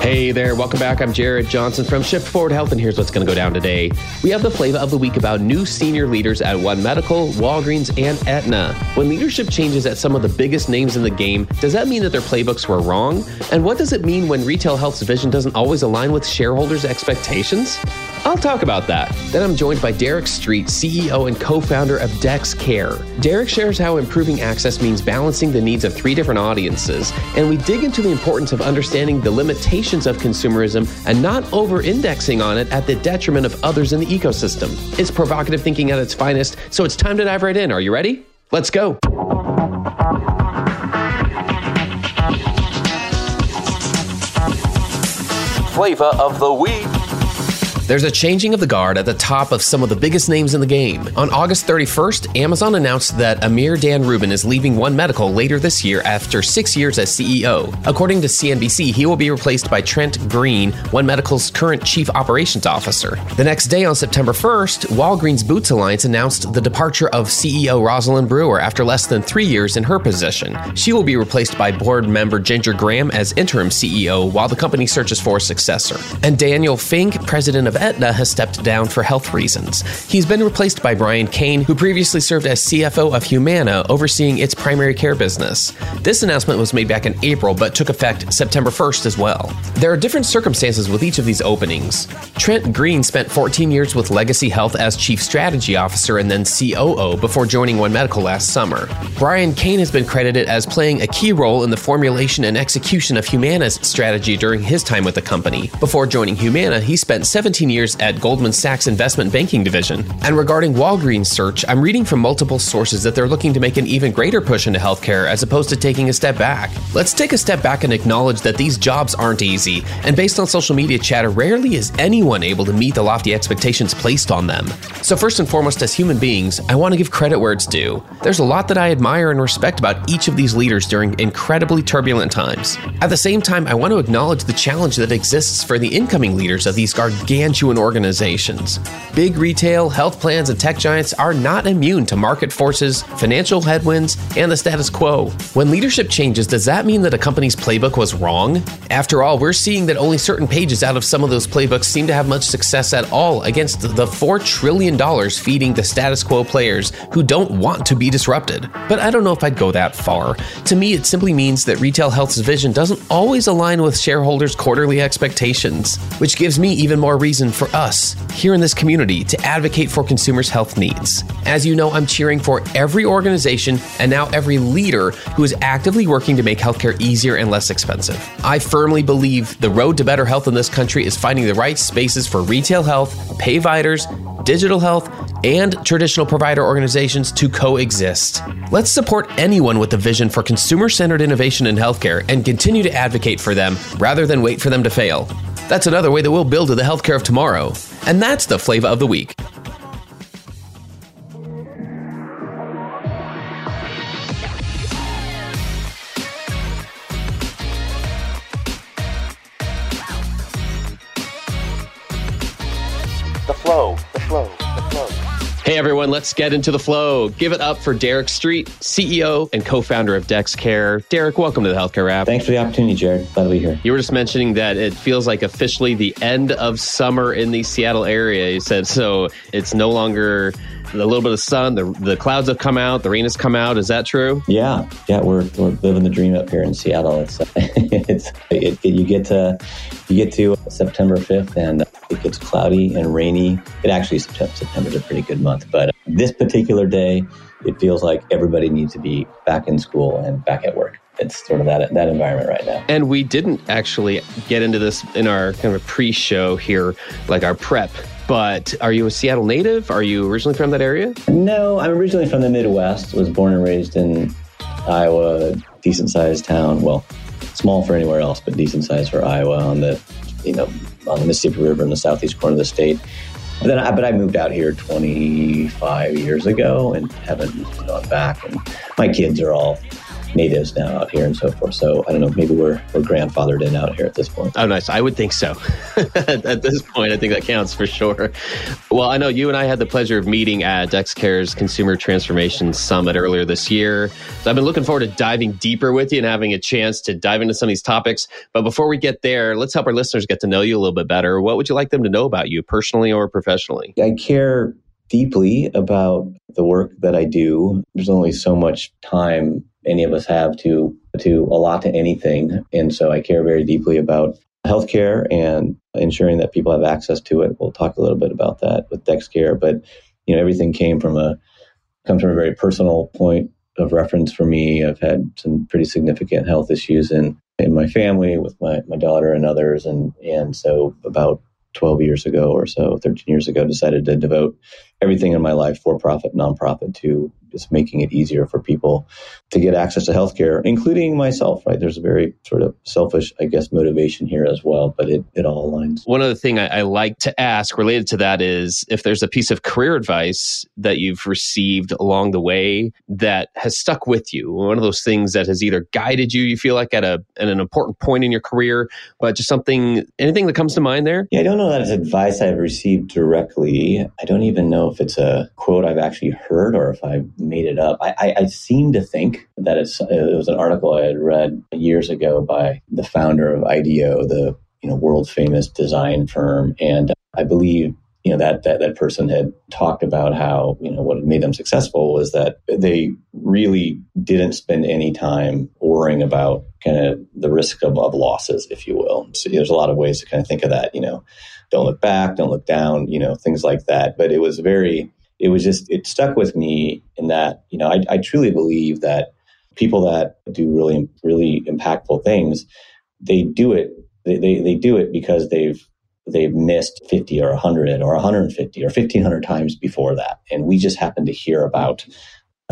Hey there, welcome back. I'm Jared Johnson from Shift Forward Health, and here's what's going to go down today. We have the flavor of the week about new senior leaders at One Medical, Walgreens, and Aetna. When leadership changes at some of the biggest names in the game, does that mean that their playbooks were wrong? And what does it mean when retail health's vision doesn't always align with shareholders' expectations? I'll talk about that. Then I'm joined by Derek Streat, CEO and co founder of DexCare. Derek shares how improving access means balancing the needs of three different audiences, and we dig into the importance of understanding the limitations of consumerism and not over indexing on it at the detriment of others in the ecosystem. It's provocative thinking at its finest, so it's time to dive right in. Are you ready? Let's go. Flavor of the week. There's a changing of the guard at the top of some of the biggest names in the game. On August 31st, Amazon announced that Amir Dan Rubin is leaving One Medical later this year after six years as CEO. According to CNBC, he will be replaced by Trent Green, One Medical's current Chief Operations Officer. The next day, on September 1st, Walgreens Boots Alliance announced the departure of CEO Rosalind Brewer after less than three years in her position. She will be replaced by board member Ginger Graham as interim CEO while the company searches for a successor. And Daniel Finke, president of Aetna has stepped down for health reasons. He's been replaced by Brian Kane, who previously served as CFO of Humana, overseeing its primary care business. This announcement was made back in April, but took effect September 1st as well. There are different circumstances with each of these openings. Trent Green spent 14 years with Legacy Health as Chief Strategy Officer and then COO before joining One Medical last summer. Brian Kane has been credited as playing a key role in the formulation and execution of Humana's strategy during his time with the company. Before joining Humana, he spent 17 years at Goldman Sachs Investment Banking Division. And regarding Walgreens' search, I'm reading from multiple sources that they're looking to make an even greater push into healthcare as opposed to taking a step back. Let's take a step back and acknowledge that these jobs aren't easy, and based on social media chatter, rarely is anyone able to meet the lofty expectations placed on them. So, first and foremost, as human beings, I want to give credit where it's due. There's a lot that I admire and respect about each of these leaders during incredibly turbulent times. At the same time, I want to acknowledge the challenge that exists for the incoming leaders of these gargantuan organizations. Big retail, health plans, and tech giants are not immune to market forces, financial headwinds, and the status quo. When leadership changes, does that mean that a company's playbook was wrong? After all, we're seeing that only certain pages out of some of those playbooks seem to have much success at all against the $4 trillion feeding the status quo players who don't want to be disrupted. But I don't know if I'd go that far. To me, it simply means that retail health's vision doesn't always align with shareholders' quarterly expectations, which gives me even more reason for us here in this community to advocate for consumers' health needs. As you know, I'm cheering for every organization and now every leader who is actively working to make healthcare easier and less expensive. I firmly believe the road to better health in this country is finding the right spaces for retail health, payviders, digital health, and traditional provider organizations to coexist. Let's support anyone with a vision for consumer centered innovation in healthcare and continue to advocate for them rather than wait for them to fail. That's another way that we'll build to the healthcare of tomorrow. And that's the flavor of the week. Everyone, let's get into the flow. Give it up for Derek Streat, CEO and co-founder of DexCare. Derek, welcome to the Healthcare Rap. Thanks for the opportunity, Jared. Glad to be here. You were just mentioning that it feels like officially the end of summer in the Seattle area. You said so it's no longer a little bit of sun. The, the clouds have come out. The rain has come out. Is that true? Yeah, yeah. We're, we're living the dream up here in Seattle. It's it's it, you get to you get to September fifth, and it gets cloudy and rainy. It actually September's a pretty good month, but this particular day, it feels like everybody needs to be back in school and back at work it's sort of that that environment right now. And we didn't actually get into this in our kind of pre-show here, like our prep but are you a Seattle native? Are you originally from that area? No, I'm originally from the Midwest. Was born and raised in Iowa, decent sized town. Well, small for anywhere else, but decent sized for Iowa on the you know on the Mississippi River in the southeast corner of the state. But then, I, but I moved out here 25 years ago and haven't gone back. And my kids are all natives now out here and so forth. So I don't know, maybe we're, we're grandfathered in out here at this point. Oh, nice. I would think so. at this point, I think that counts for sure. Well, I know you and I had the pleasure of meeting at DexCare's Consumer Transformation Summit earlier this year. So I've been looking forward to diving deeper with you and having a chance to dive into some of these topics. But before we get there, let's help our listeners get to know you a little bit better. What would you like them to know about you personally or professionally? I care deeply about the work that I do. There's only so much time any of us have to to allot to anything. And so I care very deeply about healthcare and ensuring that people have access to it. We'll talk a little bit about that with DexCare, but you know everything came from a comes from a very personal point of reference for me. I've had some pretty significant health issues in in my family with my, my daughter and others and and so about 12 years ago or so 13 years ago decided to devote everything in my life for profit nonprofit to just making it easier for people to get access to healthcare, including myself, right? There's a very sort of selfish, I guess, motivation here as well, but it, it all aligns. One other thing I, I like to ask related to that is if there's a piece of career advice that you've received along the way that has stuck with you, one of those things that has either guided you, you feel like at a at an important point in your career, but just something, anything that comes to mind there? Yeah, I don't know that it's advice I've received directly. I don't even know if it's a quote I've actually heard or if I've made it up. I, I, I seem to think that it's, it was an article I had read years ago by the founder of IDEO, the you know world famous design firm, and I believe you know that that that person had talked about how you know what made them successful was that they really didn't spend any time worrying about kind of the risk of, of losses, if you will. So there's a lot of ways to kind of think of that. You know, don't look back, don't look down. You know, things like that. But it was very it was just it stuck with me in that you know I, I truly believe that people that do really really impactful things they do it they, they, they do it because they've they've missed 50 or 100 or 150 or 1500 times before that and we just happen to hear about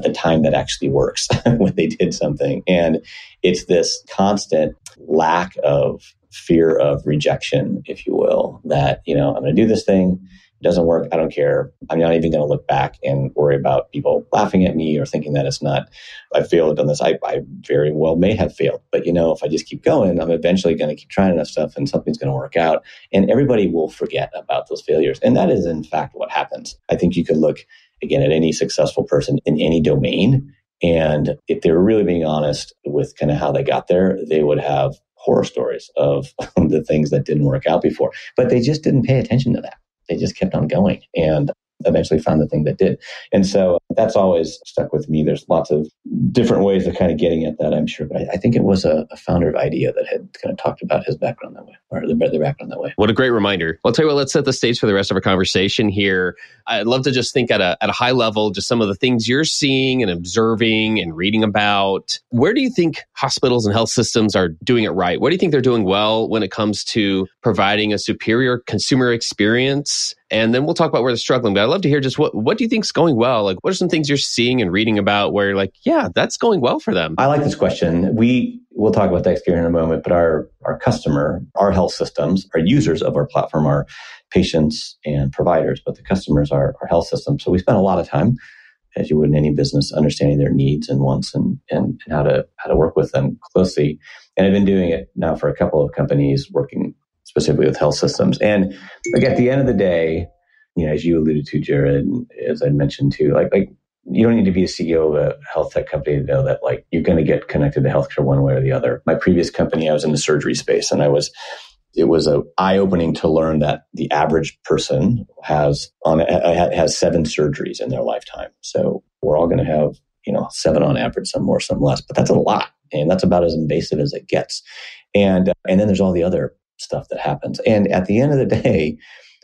the time that actually works when they did something and it's this constant lack of fear of rejection if you will that you know i'm going to do this thing It doesn't work. I don't care. I'm not even going to look back and worry about people laughing at me or thinking that it's not, I failed on this. I, I very well may have failed. But, you know, if I just keep going, I'm eventually going to keep trying enough stuff and something's going to work out. And everybody will forget about those failures. And that is, in fact, what happens. I think you could look, again, at any successful person in any domain. And if they were really being honest with kind of how they got there, they would have horror stories of the things that didn't work out before. But they just didn't pay attention to that they just kept on going and eventually found the thing that did. And so uh, that's always stuck with me. There's lots of different ways of kind of getting at that, I'm sure. But I, I think it was a, a, founder of IDEO that had kind of talked about his background that way, or the, the background that way. What a great reminder. Well, I'll tell you what, let's set the stage for the rest of our conversation here. I'd love to just think at a, at a high level, just some of the things you're seeing and observing and reading about. Where do you think hospitals and health systems are doing it right? What do you think they're doing well when it comes to providing a superior consumer experience? And then we'll talk about where they're struggling. But I'd love to hear just what, what do you think's going well? Like, what are some things you're seeing and reading about where you're like, yeah, that's going well for them? I like this question. We, we'll talk about DexCare in a moment, but our, our customer, our health systems, our users of our platform are patients and providers, but the customers are our health systems. So we spend a lot of time, as you would in any business, understanding their needs and wants and, and, and how to how to work with them closely. And I've been doing it now for a couple of companies working specifically with health systems. And like at the end of the day, you know, as you alluded to, Jared, as I mentioned too, like like you don't need to be a CEO of a health tech company to know that like you're going to get connected to healthcare one way or the other. My previous company, I was in the surgery space, and I was it was a eye opening to learn that the average person has on has seven surgeries in their lifetime. So we're all going to have you know seven on average, some more, some less, but that's a lot, and that's about as invasive as it gets. And and then there's all the other stuff that happens. And at the end of the day,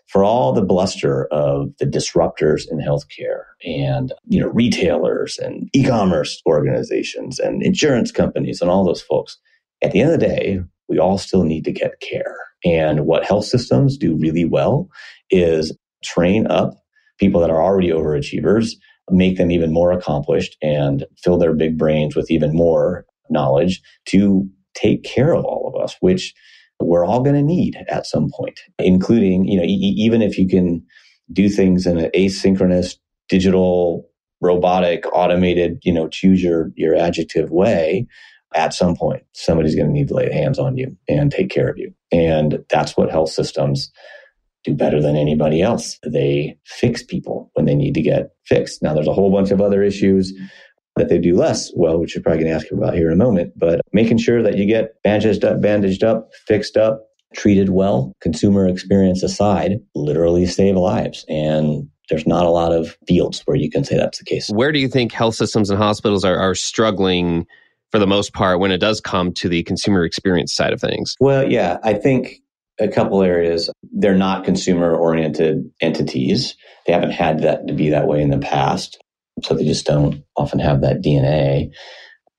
for all the bluster of the disruptors in healthcare and you know retailers and e-commerce organizations and insurance companies and all those folks, at the end of the day, we all still need to get care. And what health systems do really well is train up people that are already overachievers, make them even more accomplished, and fill their big brains with even more knowledge to take care of all of us, which we're all going to need at some point, including, you know, e- even if you can do things in an asynchronous, digital, robotic, automated, you know, choose your, your adjective way, at some point, somebody's going to need to lay hands on you and take care of you. And that's what health systems do better than anybody else. They fix people when they need to get fixed. Now, there's a whole bunch of other issues that they do less well, which you're probably going to ask about here in a moment, but making sure that you get bandaged up, bandaged up, fixed up, treated well, consumer experience aside, literally save lives. And there's not a lot of fields where you can say that's the case. Where do you think health systems and hospitals are, are struggling for the most part when it does come to the consumer experience side of things? Well, yeah, I think a couple areas. They're not consumer oriented entities. They haven't had that to be that way in the past. So they just don't often have that DNA.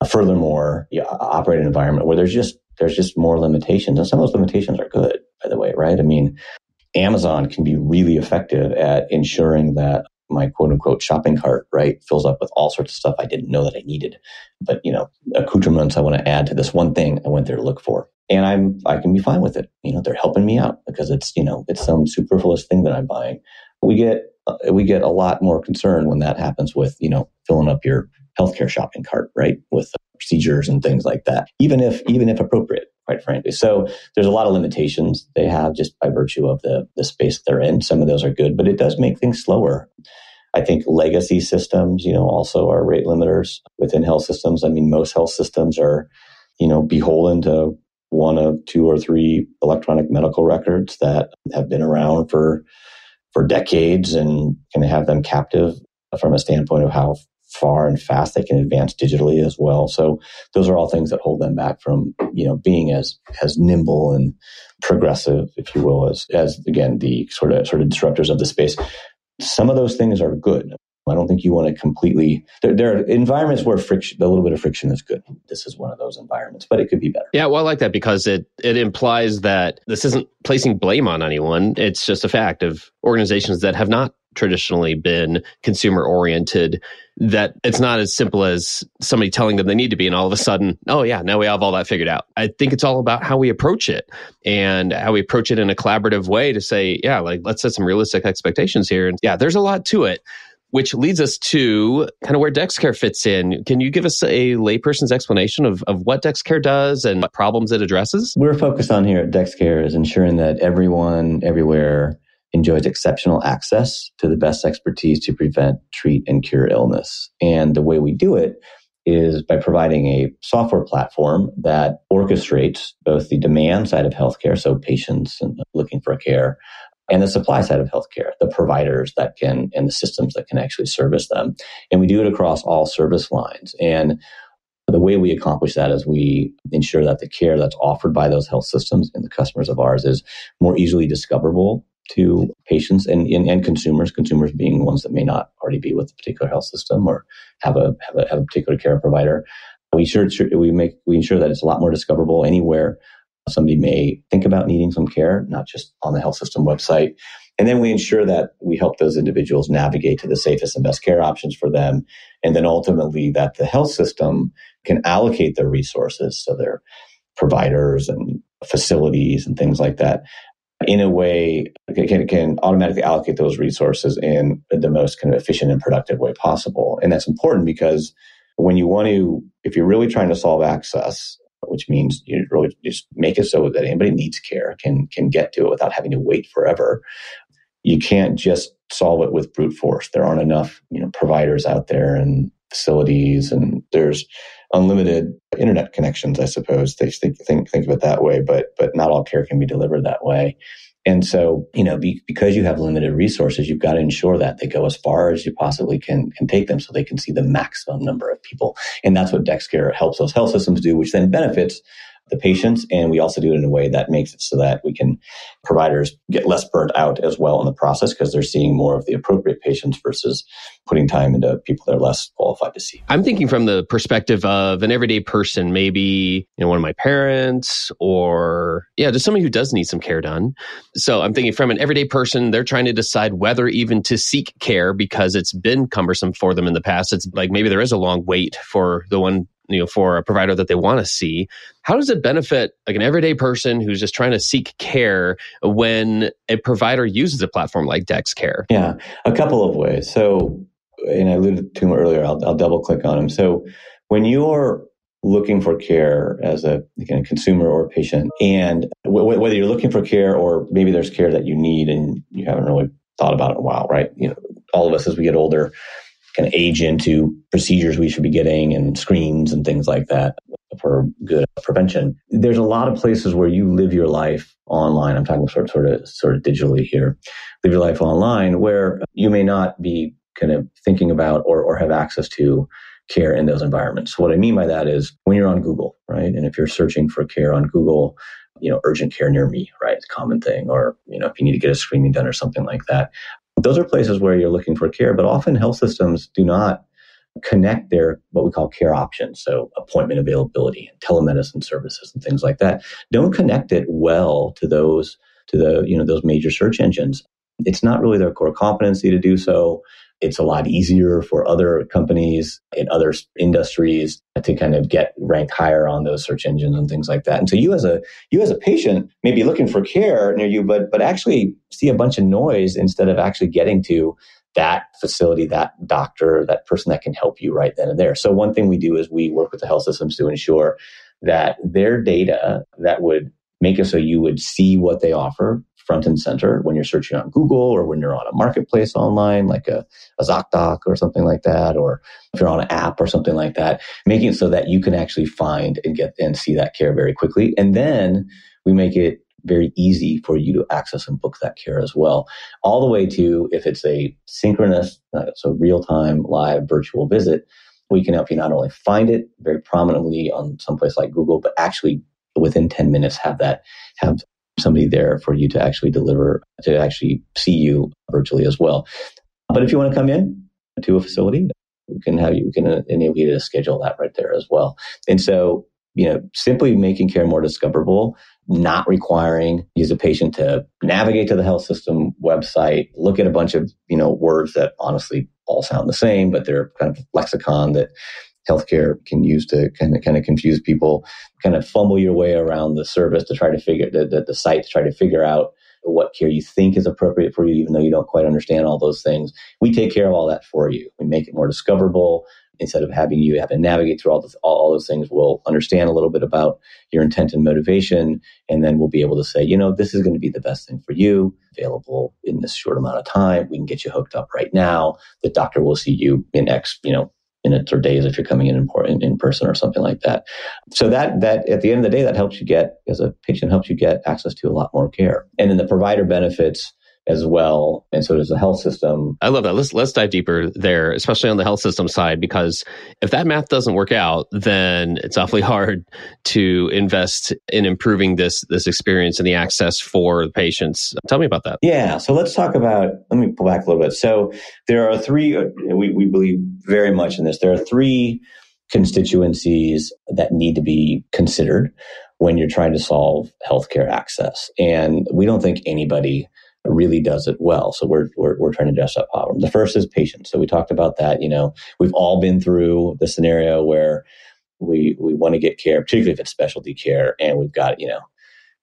Furthermore, you operate an environment where there's just there's just more limitations, and some of those limitations are good, by the way, right? I mean, Amazon can be really effective at ensuring that my quote unquote shopping cart, right, fills up with all sorts of stuff I didn't know that I needed. But, you know, accoutrements I want to add to this one thing I went there to look for. And I'm, I can be fine with it. You know, they're helping me out because it's, you know, it's some superfluous thing that I'm buying. We get, Uh, we get a lot more concern when that happens with, you know, filling up your healthcare shopping cart, right, with procedures and things like that, even if, even if appropriate quite frankly. So there's a lot of limitations they have just by virtue of the, the space they're in. Some of those are good, but it does make things slower. I think legacy systems, you know, also are rate limiters within health systems. I mean, most health systems are, you know, beholden to one of two or three electronic medical records that have been around for for decades and can have them captive from a standpoint of how far and fast they can advance digitally as well. So those are all things that hold them back from, you know, being as as nimble and progressive, if you will, as as again the sort of sort of disruptors of the space. Some of those things are good. I don't think you want to completely. There, there, are environments where friction, a little bit of friction is good. This is one of those environments, but it could be better. Yeah, well, I like that because it it implies that this isn't placing blame on anyone. It's just a fact of organizations that have not traditionally been consumer oriented that it's not as simple as somebody telling them they need to be and all of a sudden oh yeah now we have all that figured out i think it's all about how we approach it and how we approach it in a collaborative way to say yeah like let's set some realistic expectations here and yeah there's a lot to it which leads us to kind of where DexCare fits in. Can you give us a layperson's explanation of, of what DexCare does and what problems it addresses? We're focused on here at DexCare is ensuring that everyone, everywhere, enjoys exceptional access to the best expertise to prevent, treat, and cure illness. And the way we do it is by providing a software platform that orchestrates both the demand side of healthcare, so patients looking for care, and the supply side of healthcare, the providers that can, and the systems that can actually service them. And we do it across all service lines. And the way we accomplish that is we ensure that the care that's offered by those health systems and the customers of ours is more easily discoverable to patients and, and, and, consumers, consumers being ones that may not already be with a particular health system or have a, have a, have a particular care provider. We ensure, we make, we ensure that it's a lot more discoverable anywhere somebody may think about needing some care, not just on the health system website. And then we ensure that we help those individuals navigate to the safest and best care options for them. And then ultimately that the health system can allocate their resources, so their providers and facilities and things like that, in a way can, can automatically allocate those resources in the most kind of efficient and productive way possible. And that's important because when you want to, if you're really trying to solve access, which means you really just make it so that anybody needs care can can get to it without having to wait forever. you can't just solve it with brute force. There aren't enough, you know, providers out there and facilities, and there's unlimited internet connections. I suppose they think think think of it that way, but but not all care can be delivered that way. And so, you know, be, because you have limited resources, you've got to ensure that they go as far as you possibly can, can take them so they can see the maximum number of people. And that's what DexCare helps those health systems do, which then benefits the patients. And we also do it in a way that makes it so that we can providers get less burnt out as well in the process because they're seeing more of the appropriate patients versus putting time into people they're less qualified to see. I'm thinking from the perspective of an everyday person, maybe you know one of my parents or yeah, just somebody who does need some care done. So I'm thinking from an everyday person, they're trying to decide whether even to seek care because it's been cumbersome for them in the past. It's like maybe there is a long wait for the one you know for a provider that they want to see how does it benefit like an everyday person who's just trying to seek care when a provider uses a platform like dexcare? Yeah a couple of ways. So and i alluded to him earlier i'll, I'll double click on him so when you're looking for care as a, again, consumer or patient and w- whether you're looking for care or maybe there's care that you need and you haven't really thought about it in a while right? You know all of us as we get older of age into procedures we should be getting and screens and things like that for good prevention. There's a lot of places where you live your life online. I'm talking sort of, sort of, sort of digitally here. Live your life online where you may not be kind of thinking about or, or have access to care in those environments. What I mean by that is when you're on Google, right? And if you're searching for care on Google, you know, urgent care near me, right? It's a common thing. Or, you know, if you need to get a screening done or something like that. Those are places where you're looking for care, but often health systems do not connect their what we call care options, so appointment availability, and telemedicine services, and things like that. Don't connect it well to those to the you know those major search engines. It's not really their core competency to do so. It's a lot easier for other companies in other industries to kind of get ranked higher on those search engines and things like that. And so you as a you as a patient may be looking for care near you, but but actually see a bunch of noise instead of actually getting to that facility, that doctor, that person that can help you right then and there. So one thing we do is we work with the health systems to ensure that their data that would make it so you would see what they offer front and center when you're searching on Google or when you're on a marketplace online, like a, a ZocDoc or something like that, or if you're on an app or something like that, making it so that you can actually find and get and see that care very quickly. And then we make it very easy for you to access and book that care as well. All the way to if it's a synchronous, uh, so real time live virtual visit, we can help you not only find it very prominently on someplace like Google, but actually within 10 minutes have that, have somebody there for you to actually deliver, to actually see you virtually as well. But if you want to come in to a facility, we can have you, we can enable you to schedule that right there as well. And so, you know, simply making care more discoverable, not requiring you as a patient to navigate to the health system website, look at a bunch of, you know, words that honestly all sound the same, but they're kind of lexicon that healthcare can use to kind of kind of confuse people, kind of fumble your way around the service to try to figure the, the, the site to try to figure out what care you think is appropriate for you, even though you don't quite understand all those things. We take care of all that for you. We make it more discoverable instead of having you have to navigate through all, this, all, all, those things. We'll understand a little bit about your intent and motivation, and then we'll be able to say, you know, this is going to be the best thing for you, available in this short amount of time. We can get you hooked up right now. The doctor will see you in X, you know, minutes or days if you're coming in in, in person or something like that. So that that at the end of the day, that helps you get as a patient helps you get access to a lot more care. And then the provider benefits as well. And so does the health system. I love that. Let's let's dive deeper there, especially on the health system side, because if that math doesn't work out, then it's awfully hard to invest in improving this this experience and the access for the patients. Tell me about that. Yeah. So let's talk about. Let me pull back a little bit. So there are three. Uh, we we believe very much in this. There are three constituencies that need to be considered when you're trying to solve healthcare access, and we don't think anybody really does it well. So we're, we're, we're trying to address that problem. The first is patience. So we talked about that. You know, we've all been through the scenario where we, we want to get care, particularly if it's specialty care and we've got, you know,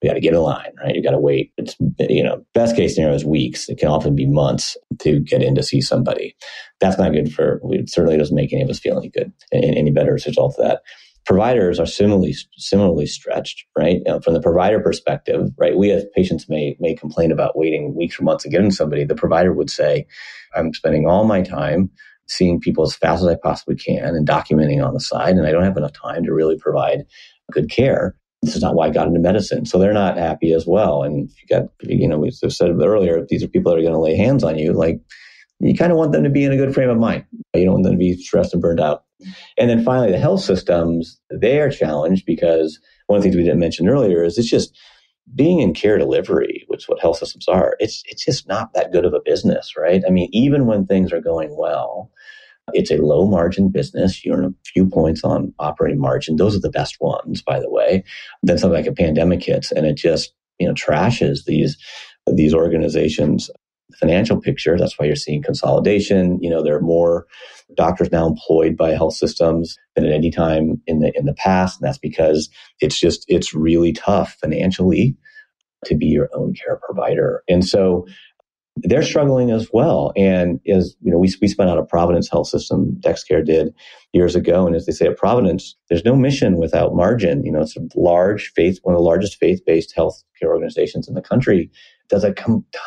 we got to get in line, right? You got to wait. It's, you know, best case scenario is weeks. It can often be months to get in to see somebody. That's not good for, it certainly doesn't make any of us feel any good, any better as a result of that. Providers are similarly similarly stretched, right? You know, from the provider perspective, right? We as patients may may complain about waiting weeks or months to get in somebody. The provider would say, "I'm spending all my time seeing people as fast as I possibly can and documenting on the side, and I don't have enough time to really provide good care." This is not why I got into medicine. So they're not happy as well. And if you got, you know, we said earlier, these are people that are going to lay hands on you. Like you kind of want them to be in a good frame of mind. You don't want them to be stressed and burned out. And then finally, the health systems, they are challenged because one of the things we didn't mention earlier is it's just being in care delivery, which is what health systems are. It's, it's just not that good of a business, right? I mean, even when things are going well, it's a low margin business. You earn a few points on operating margin. Those are the best ones, by the way. Then something like a pandemic hits and it just, you know, trashes these, these organizations financial picture. That's why you're seeing consolidation. You know, there are more doctors now employed by health systems than at any time in the in the past, and that's because it's just it's really tough financially to be your own care provider. And so they're struggling as well. And as you know, we, we spun out a Providence Health System, DexCare did years ago. And as they say at Providence, there's no mission without margin. You know, it's a large faith, one of the largest faith-based health care organizations in the country. Does a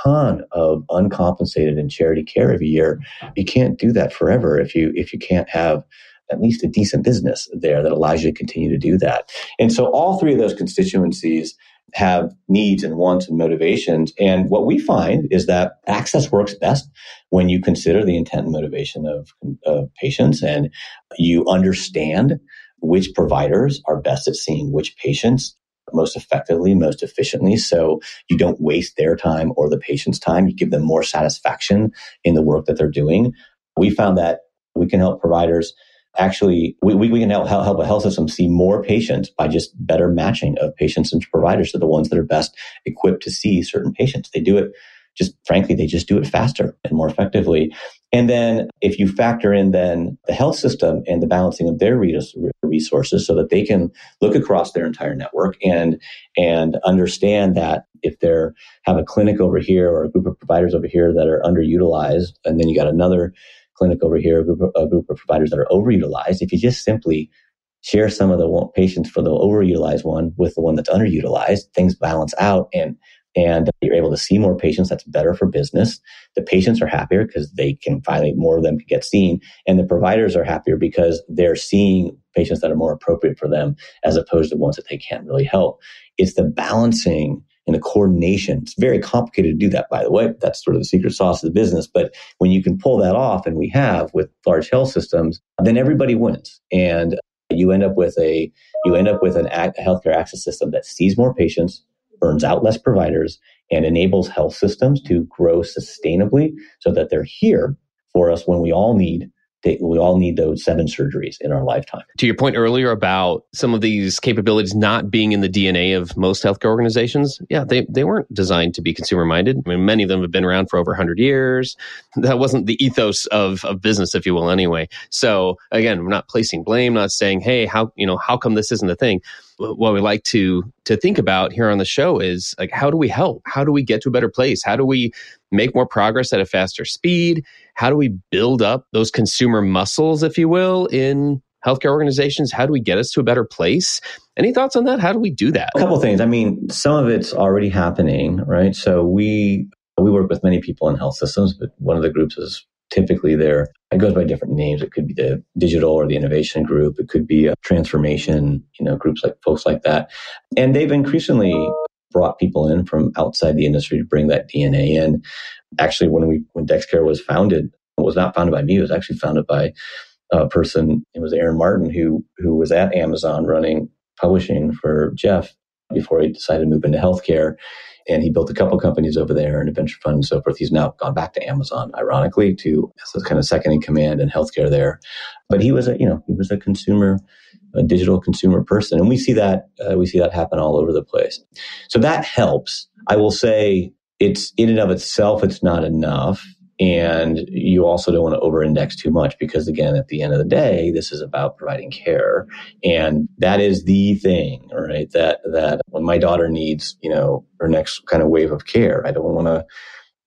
ton of uncompensated and charity care every year. You can't do that forever if you if you can't have at least a decent business there that allows you to continue to do that. And so all three of those constituencies have needs and wants and motivations. And what we find is that access works best when you consider the intent and motivation of, of patients and you understand which providers are best at seeing which patients most effectively, most efficiently. So you don't waste their time or the patient's time. You give them more satisfaction in the work that they're doing. We found that we can help providers actually we, we can help, help a health system see more patients by just better matching of patients and providers to the ones that are best equipped to see certain patients. They do it just frankly, they just do it faster and more effectively. And then if you factor in then the health system and the balancing of their resources so that they can look across their entire network and, and understand that if they have a clinic over here or a group of providers over here that are underutilized, and then you got another clinic over here, a group, of, a group of providers that are overutilized, if you just simply share some of the patients for the overutilized one with the one that's underutilized, things balance out and and you're able to see more patients. That's better for business. The patients are happier because they can finally more of them can get seen, and the providers are happier because they're seeing patients that are more appropriate for them as opposed to ones that they can't really help. It's the balancing and the coordination. It's very complicated to do that, by the way. That's sort of the secret sauce of the business. But when you can pull that off, and we have with large health systems, then everybody wins. And you end up with a you end up with an a healthcare access system that sees more patients, burns out less providers, and enables health systems to grow sustainably so that they're here for us when we all need we all need those seven surgeries in our lifetime. To your point earlier about some of these capabilities not being in the DNA of most healthcare organizations, yeah, they, they weren't designed to be consumer minded. I mean, many of them have been around for over 100 years. That wasn't the ethos of, of business, if you will, anyway. So again, we're not placing blame, not saying, hey, how, you know, how come this isn't a thing? What we like to to think about here on the show is like how do we help? How do we get to a better place? How do we make more progress at a faster speed? How do we build up those consumer muscles if you will in healthcare organizations? How do we get us to a better place? Any thoughts on that? How do we do that? A couple things. I mean some of it's already happening right? So we we work with many people in health systems but one of the groups is typically there it goes by different names. It could be the digital or the innovation group. It could be a transformation you know groups like folks like that. And they've increasingly brought people in from outside the industry to bring that dna in. Actually when we when dexcare was founded was not founded by me. It was actually founded by a person. It was aaron martin who who was at amazon running publishing for jeff before he decided to move into healthcare and he built a couple companies over there and a venture fund and so forth. He's now gone back to Amazon, ironically, to as kind of second in command in healthcare there. But he was a, you know, he was a consumer, a digital consumer person, and we see that uh, we see that happen all over the place. So that helps. I will say it's in and of itself, it's not enough. And you also don't want to over index too much because, again, at the end of the day, this is about providing care. And that is the thing, right? That, that when my daughter needs, you know, her next kind of wave of care, I don't want to,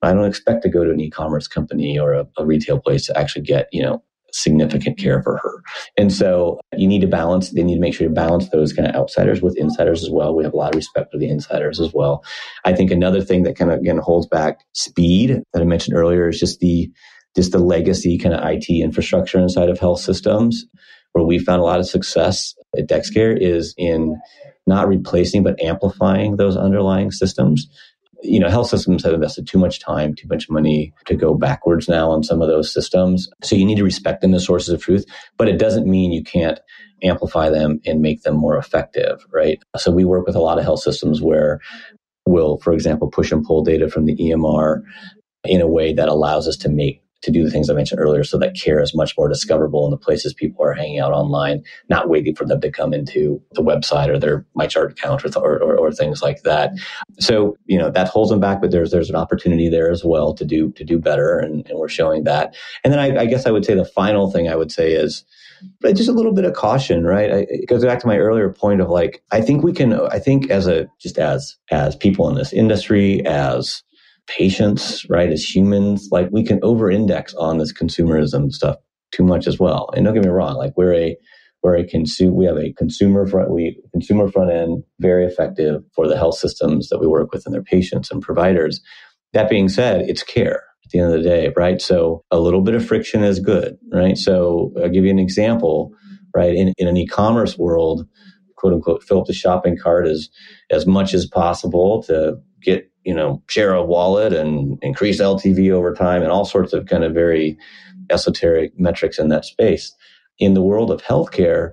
I don't expect to go to an e commerce company or a, a retail place to actually get, you know, significant care for her. And so you need to balance, they need to make sure you balance those kind of outsiders with insiders as well. We have a lot of respect for the insiders as well. I think another thing that kind of again holds back speed that I mentioned earlier is just the just the legacy kind of IT infrastructure inside of health systems. Where we found a lot of success at DexCare is in not replacing but amplifying those underlying systems you know, health systems have invested too much time, too much money to go backwards now on some of those systems. So you need to respect them as sources of truth, but it doesn't mean you can't amplify them and make them more effective, right? So we work with a lot of health systems where we'll, for example, push and pull data from the EMR in a way that allows us to make to do the things I mentioned earlier so that care is much more discoverable in the places people are hanging out online, not waiting for them to come into the website or their MyChart account or, or, or, things like that. So, you know, that holds them back, but there's, there's an opportunity there as well to do, to do better. And, and we're showing that. And then I, I, guess I would say the final thing I would say is, just a little bit of caution, right? I, it goes back to my earlier point of like, I think we can, I think as a, just as, as people in this industry, as patients, right? As humans, like we can over index on this consumerism stuff too much as well. And don't get me wrong, like we're a, we're a consume, we have a consumer front, we consumer front end, very effective for the health systems that we work with and their patients and providers. That being said, it's care at the end of the day, right? So a little bit of friction is good, right? So I'll give you an example, right? In, in an e-commerce world, quote unquote, fill up the shopping cart as, as much as possible to get you know, share a wallet and increase LTV over time and all sorts of kind of very esoteric metrics in that space. In the world of healthcare,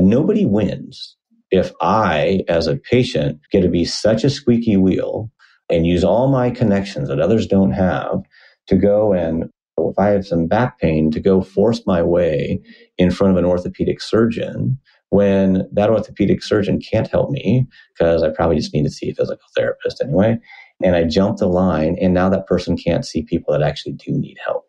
nobody wins if I, as a patient, get to be such a squeaky wheel and use all my connections that others don't have to go and oh, if I have some back pain, to go force my way in front of an orthopedic surgeon when that orthopedic surgeon can't help me because I probably just need to see a physical therapist anyway and I jumped the line, and now that person can't see people that actually do need help.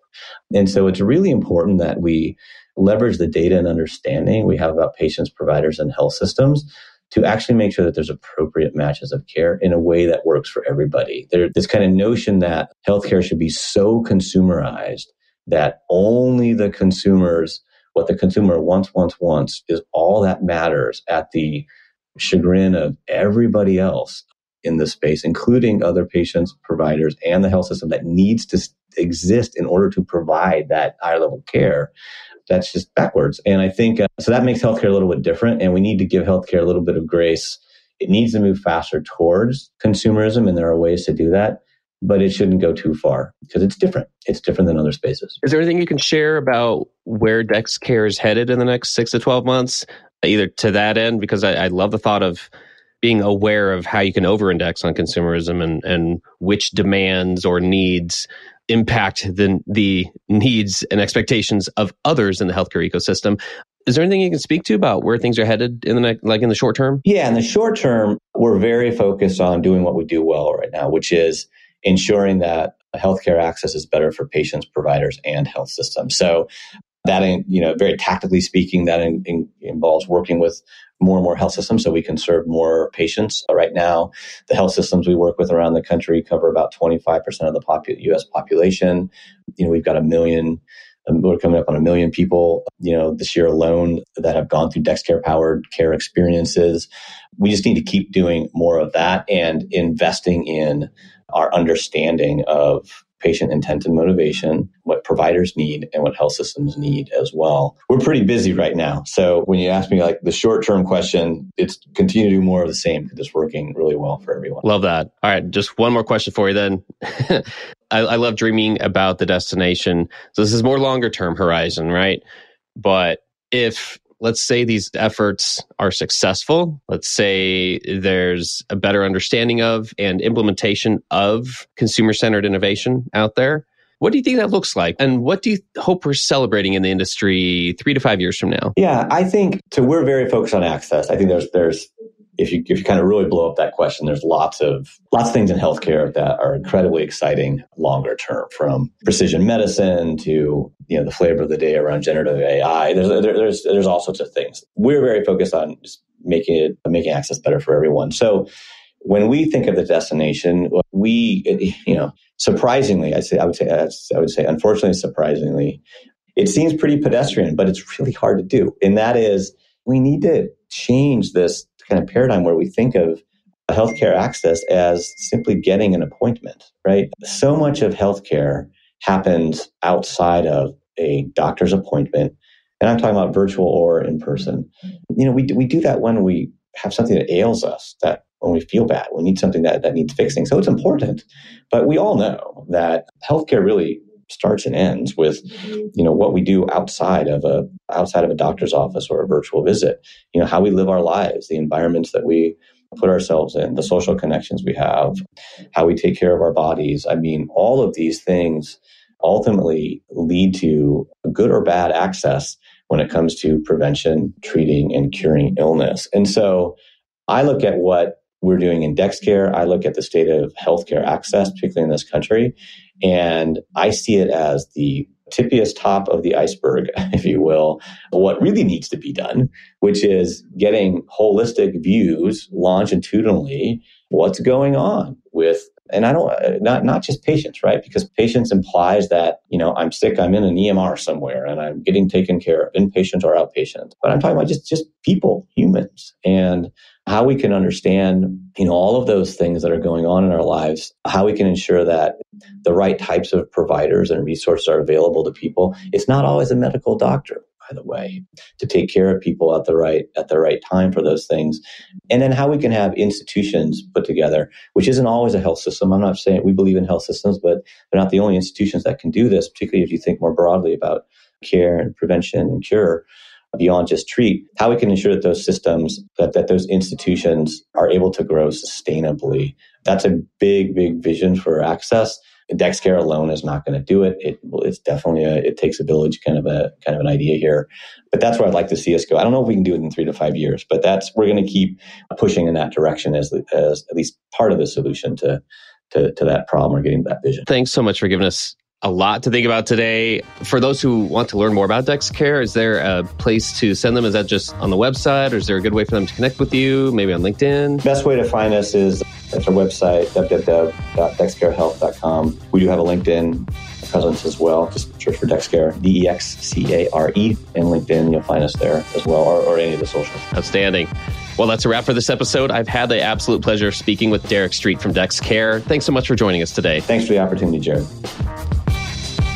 And so it's really important that we leverage the data and understanding we have about patients, providers, and health systems to actually make sure that there's appropriate matches of care in a way that works for everybody. There's this kind of notion that healthcare should be so consumerized that only the consumers, what the consumer wants, wants, wants is all that matters at the chagrin of everybody else in this space, including other patients, providers, and the health system that needs to exist in order to provide that higher level care. That's just backwards. And I think uh, so that makes healthcare a little bit different. And we need to give healthcare a little bit of grace. It needs to move faster towards consumerism, and there are ways to do that. But it shouldn't go too far because it's different. It's different than other spaces. Is there anything you can share about where DexCare is headed in the next six to 12 months, either to that end? Because I, I love the thought of being aware of how you can over-index on consumerism and and which demands or needs impact the the needs and expectations of others in the healthcare ecosystem. Is there anything you can speak to about where things are headed in the like in the short term? Yeah, in the short term, we're very focused on doing what we do well right now, which is ensuring that healthcare access is better for patients, providers, and health systems. So that, you know, very tactically speaking, that in, in, involves working with more and more health systems so we can serve more patients. Uh, right now, the health systems we work with around the country cover about 25% of the popu- U.S. population. You know, we've got a million um, we're coming up on a million people, you know, this year alone that have gone through DexCare powered care experiences. We just need to keep doing more of that and investing in our understanding of patient intent and motivation, what providers need, and what health systems need as well. We're pretty busy right now. So when you ask me like the short term question, it's continue to do more of the same because it's working really well for everyone. Love that. All right. Just one more question for you then. I, I love dreaming about the destination. So this is more longer term horizon, right? But if let's say these efforts are successful. Let's say there's a better understanding of and implementation of consumer centered innovation out there. What do you think that looks like? And what do you hope we're celebrating in the industry three to five years from now? Yeah, I think so. We're very focused on access. I think there's there's if you if you kind of really blow up that question, there's lots of lots of things in healthcare that are incredibly exciting longer term, from precision medicine to you know the flavor of the day around generative AI. There's there, there's there's all sorts of things. We're very focused on making it making access better for everyone. So when we think of the destination, we you know surprisingly, I say I would say I would say unfortunately surprisingly, It seems pretty pedestrian, but it's really hard to do. And that is, we need to change this kind of paradigm where we think of healthcare access as simply getting an appointment, right? So much of healthcare happens outside of a doctor's appointment. And I'm talking about virtual or in person. You know, we, we do that when we have something that ails us, that when we feel bad, we need something that, that needs fixing. So it's important. But we all know that healthcare really starts and ends with mm-hmm. you know what we do outside of a outside of a doctor's office or a virtual visit. You know how we live our lives the environments that we put ourselves in the social connections we have how we take care of our bodies. I mean all of these things ultimately lead to good or bad access when it comes to prevention treating and curing illness. And so i look at what we're doing in DexCare. I look at the state of healthcare access, particularly in this country, and I see it as the tippiest top of the iceberg, if you will, what really needs to be done, which is getting holistic views longitudinally, what's going on with and I don't uh, not not just patients, right? Because patients implies that you know I'm sick, I'm in an EMR somewhere, and I'm getting taken care of, inpatient or outpatient. But I'm talking about just just people, humans, and how we can understand you know all of those things that are going on in our lives how we can ensure that the right types of providers and resources are available to people it's not always a medical doctor by the way to take care of people at the right at the right time for those things and then how we can have institutions put together which isn't always a health system i'm not saying we believe in health systems but they're not the only institutions that can do this particularly if you think more broadly about care and prevention and cure beyond just treat, how we can ensure that those systems, that, that those institutions are able to grow sustainably. That's a big, big vision for access. DexCare alone is not going to do it. it. It's definitely a, it takes a village kind of a kind of an idea here, but that's where I'd like to see us go. I don't know if we can do it in three to five years, but that's we're going to keep pushing in that direction as as at least part of the solution to to, to that problem or getting that vision. Thanks so much for giving us a lot to think about today. For those who want to learn more about DexCare, is there a place to send them? Is that just on the website, or is there a good way for them to connect with you? Maybe on LinkedIn? Best way to find us is at our website, www.dexcarehealth.com. We do have a LinkedIn presence as well. Just search for DexCare, D E X C A R E, and LinkedIn. You'll find us there as well, or, or any of the socials. Outstanding. Well, that's a wrap for this episode. I've had the absolute pleasure of speaking with Derek Streat from DexCare. Thanks so much for joining us today. Thanks for the opportunity, Jared.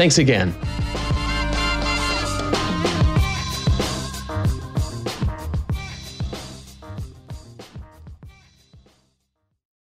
Thanks again.